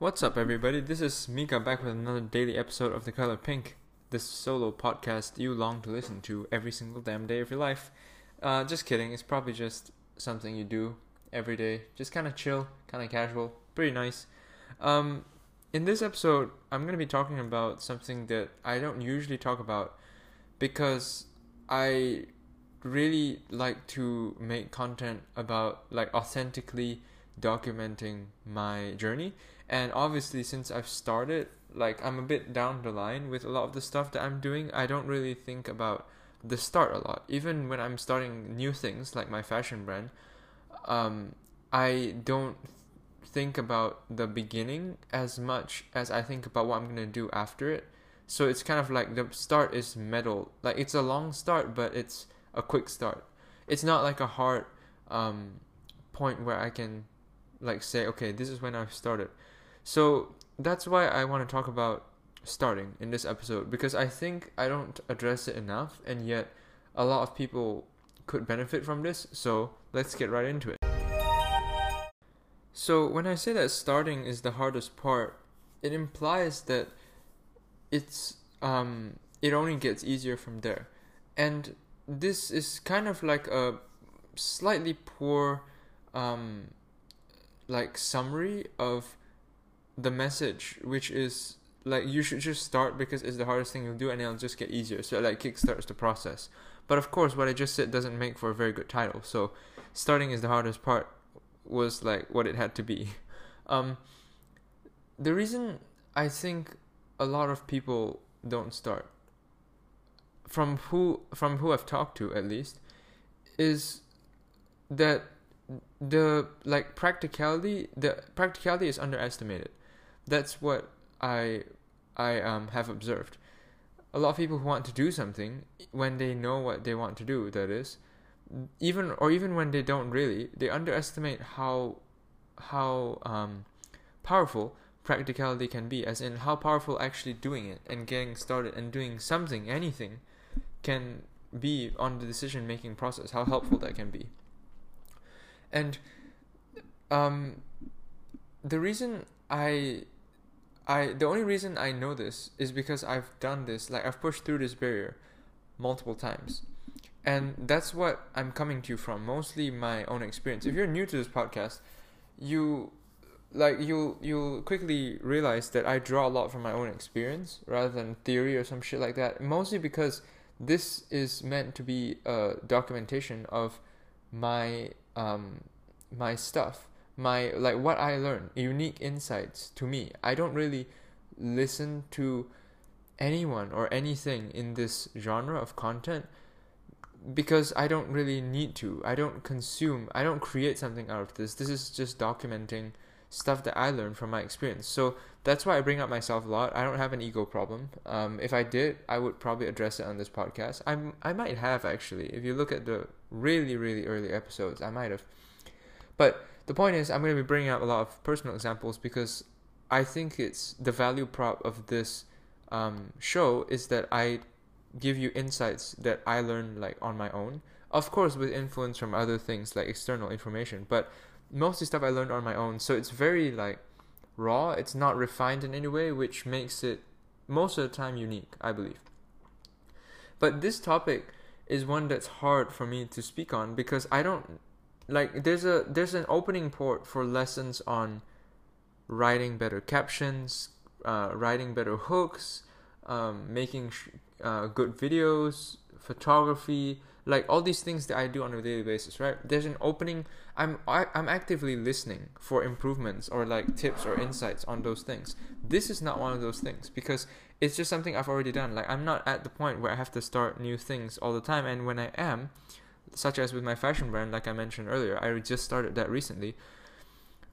What's up, everybody? This is Mika back with another daily episode of The Color Pink, this solo podcast you long to listen to every single damn day of your life. Uh, just kidding, it's probably just something you do every day, just kind of chill, kind of casual, pretty nice. Um, in this episode, I'm going to be talking about something that I don't usually talk about because I really like to make content about like authentically documenting my journey and obviously since I've started like I'm a bit down the line with a lot of the stuff that I'm doing. I don't really think about the start a lot. Even when I'm starting new things like my fashion brand um I don't think about the beginning as much as I think about what I'm going to do after it. So it's kind of like the start is metal. like it's a long start but it's a quick start. It's not like a hard um point where I can like say okay this is when I've started so that's why I want to talk about starting in this episode because I think I don't address it enough and yet a lot of people could benefit from this. So let's get right into it. So when I say that starting is the hardest part, it implies that it's um it only gets easier from there. And this is kind of like a slightly poor um like summary of the message, which is like you should just start because it's the hardest thing you'll do and it'll just get easier. So like kickstarts the process. But of course what I just said doesn't make for a very good title. So starting is the hardest part was like what it had to be. Um the reason I think a lot of people don't start from who from who I've talked to at least is that the like practicality the practicality is underestimated that's what I I um have observed. A lot of people who want to do something when they know what they want to do, that is, even or even when they don't really, they underestimate how how um powerful practicality can be, as in how powerful actually doing it and getting started and doing something, anything, can be on the decision making process. How helpful that can be. And um, the reason I I the only reason I know this is because I've done this, like I've pushed through this barrier multiple times. And that's what I'm coming to you from, mostly my own experience. If you're new to this podcast, you like you'll you'll quickly realize that I draw a lot from my own experience rather than theory or some shit like that. Mostly because this is meant to be a documentation of my um my stuff my like what I learned, unique insights to me. I don't really listen to anyone or anything in this genre of content because I don't really need to. I don't consume, I don't create something out of this. This is just documenting stuff that I learned from my experience. So that's why I bring up myself a lot. I don't have an ego problem. Um, if I did, I would probably address it on this podcast. I'm I might have actually. If you look at the really really early episodes, I might have. But the point is, I'm going to be bringing up a lot of personal examples because I think it's the value prop of this um, show is that I give you insights that I learned like on my own. Of course, with influence from other things like external information, but mostly stuff I learned on my own. So it's very like raw. It's not refined in any way, which makes it most of the time unique, I believe. But this topic is one that's hard for me to speak on because I don't like there's a there's an opening port for lessons on writing better captions, uh, writing better hooks, um, making sh- uh, good videos, photography, like all these things that I do on a daily basis, right? There's an opening. I'm I, I'm actively listening for improvements or like tips or insights on those things. This is not one of those things because it's just something I've already done. Like I'm not at the point where I have to start new things all the time, and when I am, such as with my fashion brand, like I mentioned earlier, I just started that recently.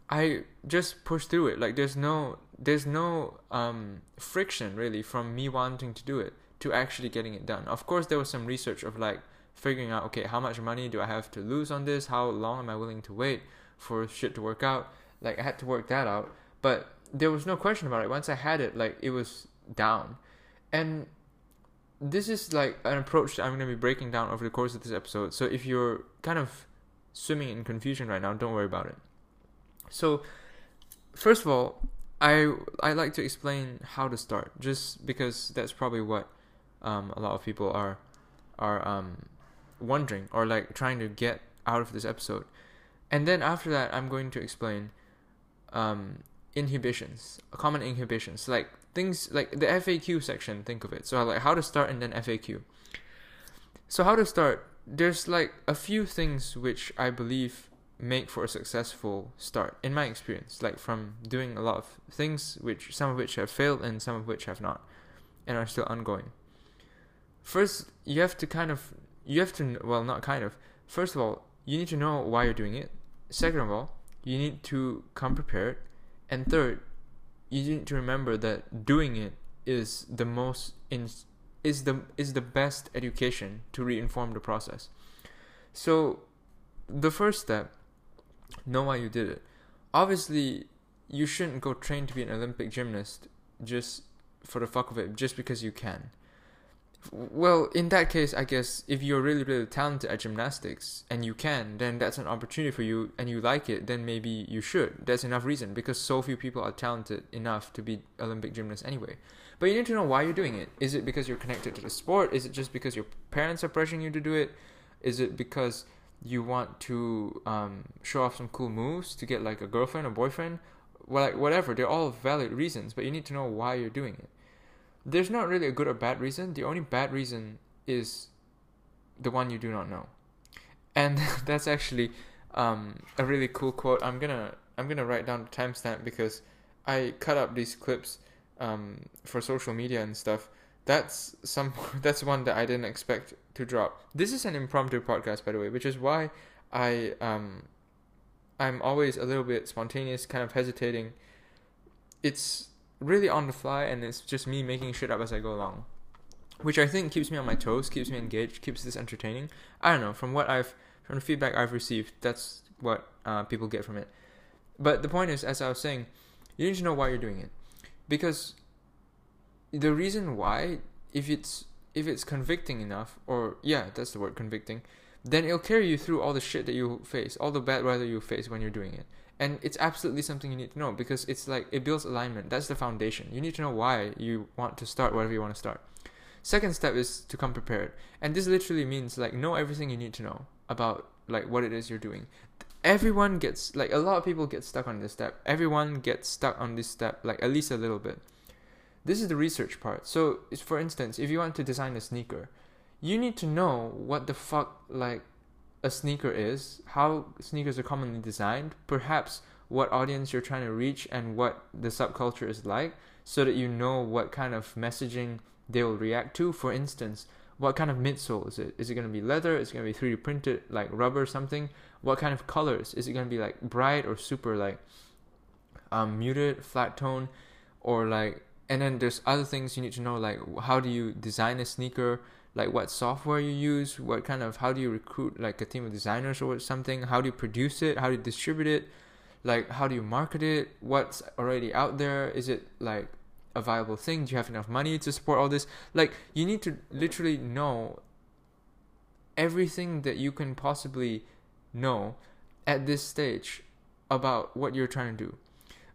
I just push through it. Like there's no there's no um, friction really from me wanting to do it to actually getting it done. Of course, there was some research of like figuring out okay, how much money do I have to lose on this? How long am I willing to wait for shit to work out? Like I had to work that out, but there was no question about it. Once I had it, like it was down, and this is like an approach that I'm going to be breaking down over the course of this episode. So if you're kind of swimming in confusion right now, don't worry about it. So, first of all, I I like to explain how to start, just because that's probably what um, a lot of people are are um, wondering or like trying to get out of this episode. And then after that, I'm going to explain um, inhibitions, common inhibitions, like things like the FAQ section. Think of it. So like how to start and then FAQ. So how to start? There's like a few things which I believe make for a successful start in my experience like from doing a lot of things which some of which have failed and some of which have not and are still ongoing first you have to kind of you have to well not kind of first of all you need to know why you're doing it second of all you need to come prepared and third you need to remember that doing it is the most in is the is the best education to reinform the process so the first step know why you did it. Obviously, you shouldn't go train to be an Olympic gymnast just for the fuck of it, just because you can. Well, in that case, I guess if you're really, really talented at gymnastics and you can, then that's an opportunity for you and you like it, then maybe you should. That's enough reason because so few people are talented enough to be Olympic gymnasts anyway. But you need to know why you're doing it. Is it because you're connected to the sport? Is it just because your parents are pressuring you to do it? Is it because you want to um, show off some cool moves to get like a girlfriend or boyfriend, well, like whatever, they're all valid reasons, but you need to know why you're doing it. There's not really a good or bad reason. The only bad reason is the one you do not know, and that's actually um, a really cool quote. I'm gonna I'm gonna write down the timestamp because I cut up these clips um, for social media and stuff that's some that's one that I didn't expect to drop. This is an impromptu podcast, by the way, which is why I um I'm always a little bit spontaneous, kind of hesitating. It's really on the fly, and it's just me making shit up as I go along, which I think keeps me on my toes, keeps me engaged, keeps this entertaining. I don't know from what I've from the feedback I've received, that's what uh, people get from it. But the point is, as I was saying, you need to know why you're doing it, because the reason why if it's if it's convicting enough or yeah that's the word convicting then it'll carry you through all the shit that you face all the bad weather you face when you're doing it and it's absolutely something you need to know because it's like it builds alignment. That's the foundation. You need to know why you want to start whatever you want to start. Second step is to come prepared. And this literally means like know everything you need to know about like what it is you're doing. Everyone gets like a lot of people get stuck on this step. Everyone gets stuck on this step like at least a little bit. This is the research part. So, for instance, if you want to design a sneaker, you need to know what the fuck like a sneaker is, how sneakers are commonly designed, perhaps what audience you're trying to reach and what the subculture is like, so that you know what kind of messaging they will react to. For instance, what kind of midsole is it? Is it going to be leather? Is it going to be 3D printed like rubber or something? What kind of colors? Is it going to be like bright or super like um, muted, flat tone, or like and then there's other things you need to know like how do you design a sneaker like what software you use what kind of how do you recruit like a team of designers or something? How do you produce it? How do you distribute it? Like how do you market it? What's already out there? Is it like a viable thing? Do you have enough money to support all this? Like you need to literally know everything that you can possibly know at this stage about what you're trying to do.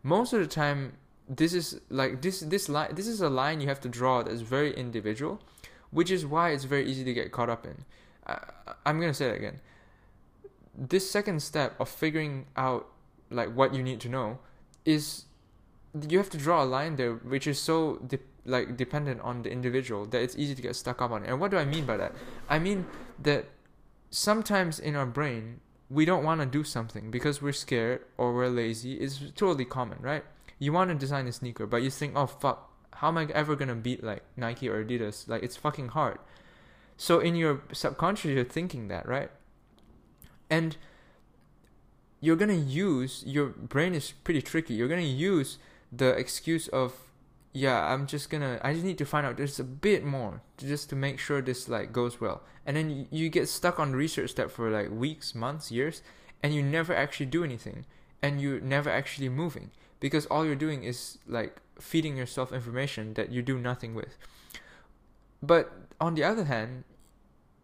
Most of the time this is like this this line this is a line you have to draw that's very individual which is why it's very easy to get caught up in. I, i'm gonna say it again. This second step of figuring out like what you need to know is you have to draw a line there which is so de- like dependent on the individual that it's easy to get stuck up on and what do i mean by that? I mean that sometimes in our brain we don't want to do something because we're scared or we're lazy. Is totally common right? You want to design a sneaker, but you think, oh fuck, how am I ever gonna beat like Nike or Adidas? Like it's fucking hard. So in your subconscious, you're thinking that, right? And you're gonna use your brain is pretty tricky. You're gonna use the excuse of, yeah, I'm just gonna, I just need to find out there's a bit more just to make sure this like goes well. And then you, you get stuck on research step for like weeks, months, years, and you never actually do anything, and you're never actually moving because all you're doing is like feeding yourself information that you do nothing with. But on the other hand,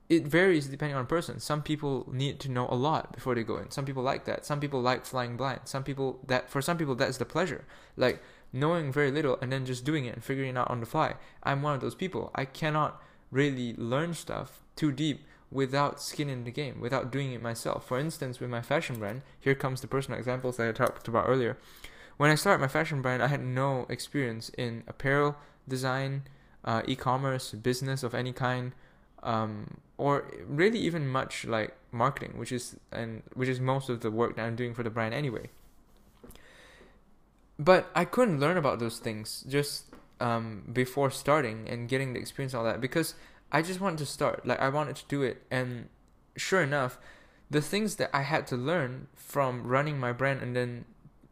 it varies depending on person. Some people need to know a lot before they go in. Some people like that. Some people like flying blind. Some people that for some people that's the pleasure. Like knowing very little and then just doing it and figuring it out on the fly. I'm one of those people. I cannot really learn stuff too deep without skin in the game, without doing it myself. For instance, with my fashion brand, here comes the personal examples that I talked about earlier. When I started my fashion brand, I had no experience in apparel design, uh, e-commerce, business of any kind, um, or really even much like marketing, which is and which is most of the work that I'm doing for the brand anyway. But I couldn't learn about those things just um, before starting and getting the experience all that because I just wanted to start. Like I wanted to do it, and sure enough, the things that I had to learn from running my brand and then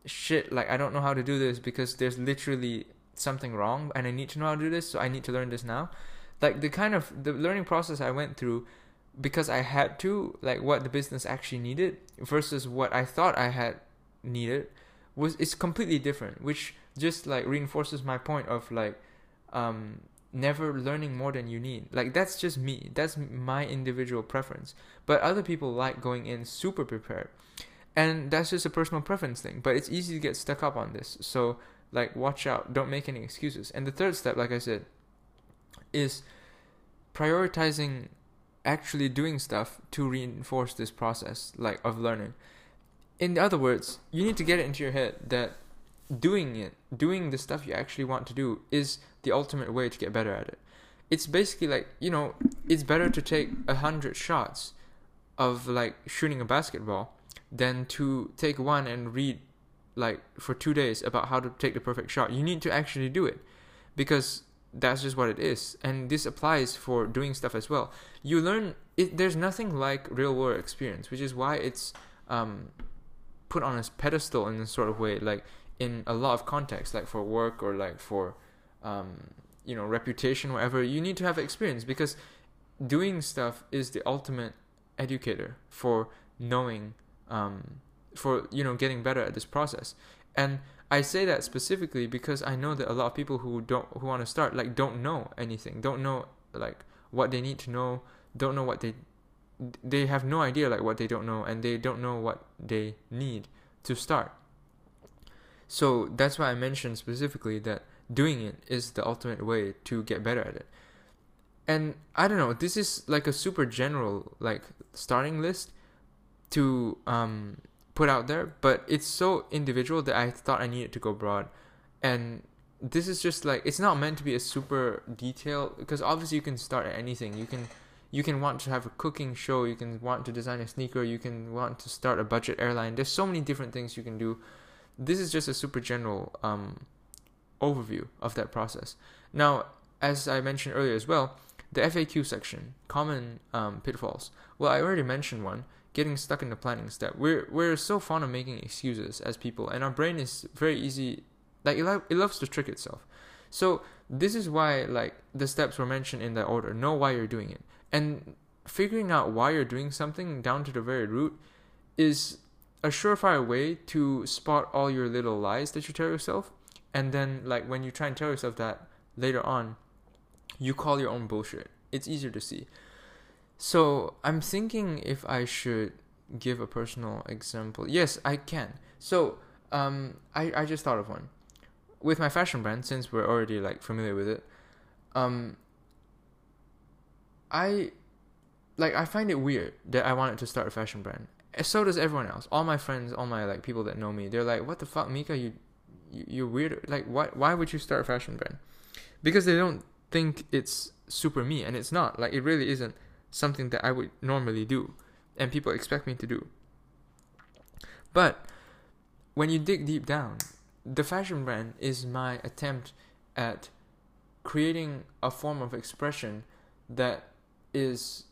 shit, like I don't know how to do this because there's literally something wrong and I need to know how to do this, so I need to learn this now. Like the kind of the learning process I went through because I had to, like what the business actually needed versus what I thought I had needed was it's completely different, which just like reinforces my point of like um never learning more than you need. Like that's just me. That's my individual preference. But other people like going in super prepared. And that's just a personal preference thing. But it's easy to get stuck up on this. So like watch out. Don't make any excuses. And the third step, like I said, is prioritizing actually doing stuff to reinforce this process like of learning. In other words, you need to get it into your head that doing it, doing the stuff you actually want to do is the ultimate way to get better at it. It's basically like, you know, it's better to take a hundred shots of like shooting a basketball than to take one and read like for two days about how to take the perfect shot. You need to actually do it because that's just what it is. And this applies for doing stuff as well. You learn it, there's nothing like real world experience, which is why it's um, put on a pedestal in a sort of way, like in a lot of contexts, like for work or like for um, you know reputation, whatever. You need to have experience because doing stuff is the ultimate educator for knowing um, for you know getting better at this process. And i say that specifically because i know that a lot of people who don't who want to start like don't know anything don't know like what they need to know don't know what they they have no idea like what they don't know and they don't know what they need to start. So that's why i mentioned specifically that doing it is the ultimate way to get better at it. And i don't know this is like a super general like starting list to um put out there, but it's so individual that I thought I needed to go broad. And this is just like it's not meant to be a super detailed because obviously you can start at anything. You can you can want to have a cooking show, you can want to design a sneaker, you can want to start a budget airline. There's so many different things you can do. This is just a super general um, overview of that process. Now, as I mentioned earlier as well, the FAQ section, common um, pitfalls. Well, I already mentioned one getting stuck in the planning step. We're we're so fond of making excuses as people, and our brain is very easy, like it, lo- it loves to trick itself. So this is why like the steps were mentioned in that order. Know why you're doing it, and figuring out why you're doing something down to the very root is a surefire way to spot all your little lies that you tell yourself. And then like when you try and tell yourself that later on, you call your own bullshit. It's easier to see. So I'm thinking if I should give a personal example. Yes, I can. So um, I I just thought of one with my fashion brand since we're already like familiar with it. Um, I like I find it weird that I wanted to start a fashion brand. So does everyone else. All my friends, all my like people that know me, they're like, "What the fuck, Mika? You, you you're weird. Like, what? why would you start a fashion brand?" Because they don't think it's super me, and it's not. Like, it really isn't something that I would normally do and people expect me to do. But when you dig deep down, the fashion brand is my attempt at creating a form of expression that is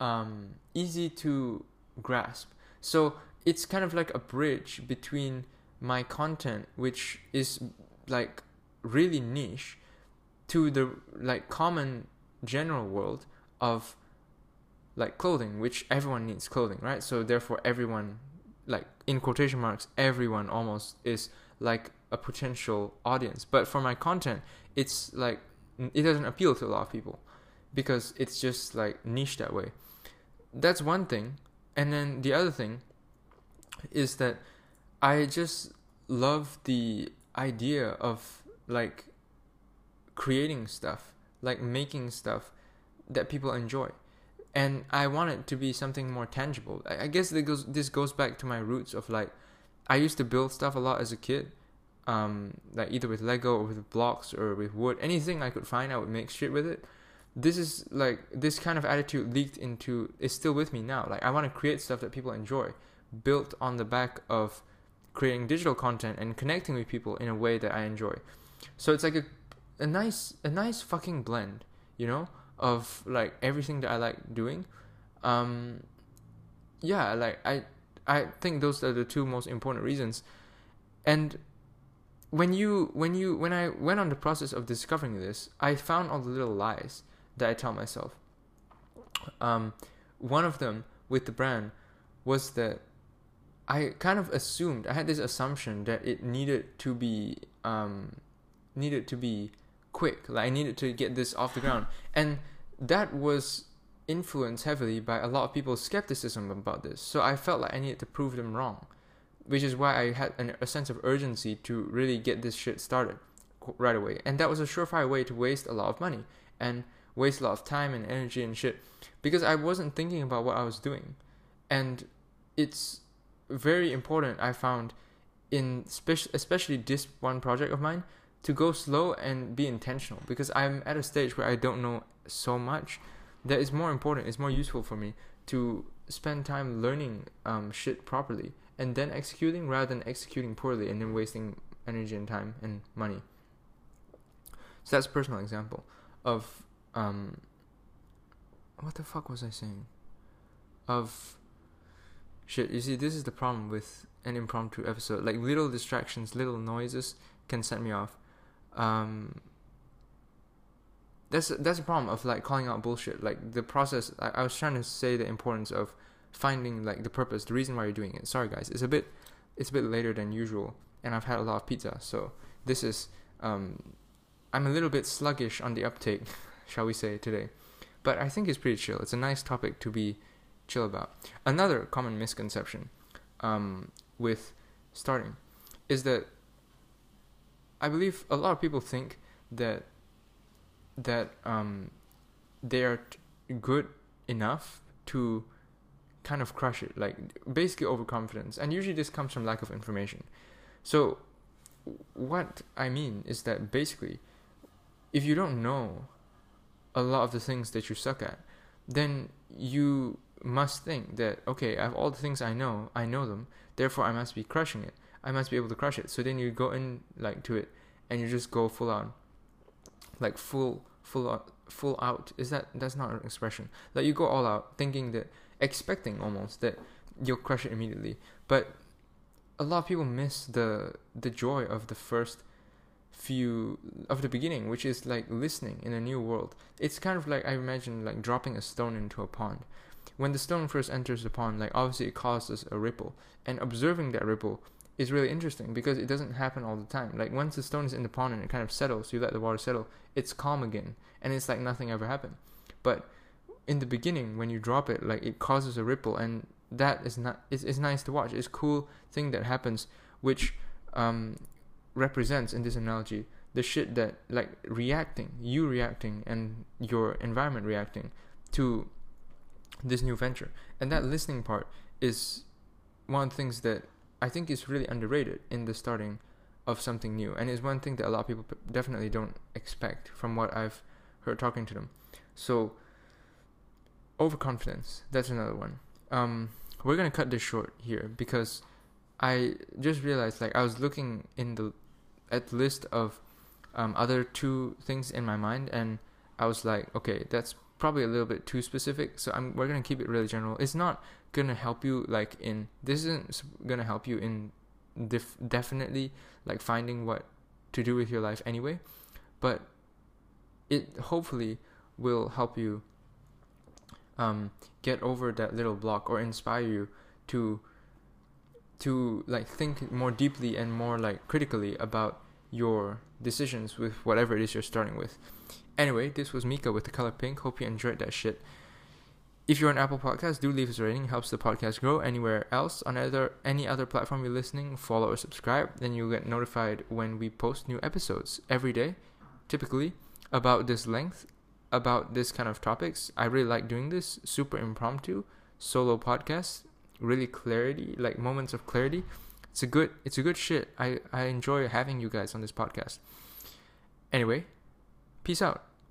um, easy to grasp. So it's kind of like a bridge between my content, which is like really niche, to the like common general world of like clothing, which everyone needs clothing, right? So therefore, everyone, like in quotation marks, everyone almost is like a potential audience. But for my content, it's like it doesn't appeal to a lot of people because it's just like niche that way. That's one thing, and then the other thing is that I just love the idea of like creating stuff, like making stuff that people enjoy. And I want it to be something more tangible. I, I guess this goes this goes back to my roots of like I used to build stuff a lot as a kid. Um, like either with Lego or with blocks or with wood, anything I could find, I would make shit with it. This is like this kind of attitude leaked into is still with me now. Like I want to create stuff that people enjoy, built on the back of creating digital content and connecting with people in a way that I enjoy. So it's like a a nice a nice fucking blend, you know, of like everything that I like doing. Um yeah, like I I think those are the two most important reasons. And when you when you when I went on the process of discovering this, I found all the little lies that I tell myself. Um one of them with the brand was that I kind of assumed I had this assumption that it needed to be um, needed to be quick. Like I needed to get this off the ground, and that was influenced heavily by a lot of people's skepticism about this. So I felt like I needed to prove them wrong, which is why I had an, a sense of urgency to really get this shit started right away. And that was a surefire way to waste a lot of money and waste a lot of time and energy and shit because I wasn't thinking about what I was doing, and it's very important I found in spe- especially this one project of mine to go slow and be intentional because I'm at a stage where I don't know so much that is more important it's more useful for me to spend time learning um, shit properly and then executing rather than executing poorly and then wasting energy and time and money so that's a personal example of um, what the fuck was I saying of Shit, you see, this is the problem with an impromptu episode. Like little distractions, little noises can set me off. Um, that's that's a problem of like calling out bullshit. Like the process. I, I was trying to say the importance of finding like the purpose, the reason why you're doing it. Sorry, guys, it's a bit it's a bit later than usual, and I've had a lot of pizza, so this is um, I'm a little bit sluggish on the uptake, shall we say today, but I think it's pretty chill. It's a nice topic to be chill about. Another common misconception um, with starting is that I believe a lot of people think that that um, they are t- good enough to kind of crush it, like basically overconfidence. And usually this comes from lack of information. So what I mean is that basically, if you don't know a lot of the things that you suck at, then you must think that okay, I have all the things I know, I know them, therefore I must be crushing it. I must be able to crush it. So then you go in like to it, and you just go full on, like full full out, full out. Is that that's not an expression? Like you go all out, thinking that, expecting almost that you'll crush it immediately. But a lot of people miss the the joy of the first few of the beginning, which is like listening in a new world. It's kind of like I imagine like dropping a stone into a pond when the stone first enters the pond, like obviously it causes a ripple, and observing that ripple is really interesting because it doesn't happen all the time. Like once the stone is in the pond and it kind of settles, you let the water settle, it's calm again, and it's like nothing ever happened. But in the beginning, when you drop it, like it causes a ripple, and that is not it's, it's nice to watch. It's cool thing that happens, which um, represents in this analogy the shit that like reacting, you reacting, and your environment reacting to this new venture. And that listening part is one of the things that I think is really underrated in the starting of something new, and is one thing that a lot of people definitely don't expect from what I've heard talking to them. So, overconfidence, that's another one. Um, we're gonna cut this short here because I just realized like I was looking in the at list of um, other two things in my mind, and I was like, okay, that's probably a little bit too specific so I'm, we're going to keep it really general. It's not going to help you like in this isn't going to help you in def- definitely like finding what to do with your life anyway but it hopefully will help you um, get over that little block or inspire you to to like think more deeply and more like critically about your decisions with whatever it is you're starting with Anyway, this was Mika with the color pink. Hope you enjoyed that shit. if you're on Apple Podcast, do leave us a rating. It helps the podcast grow. Anywhere else on other any other platform you're listening, follow or subscribe. Then you'll get notified when we post new episodes every day, typically about this length, about this kind of topics. I really like doing this. Super impromptu, solo podcast, really clarity, like moments of clarity. It's a good it's a good shit. I, I enjoy having you guys on this podcast. Anyway, peace out.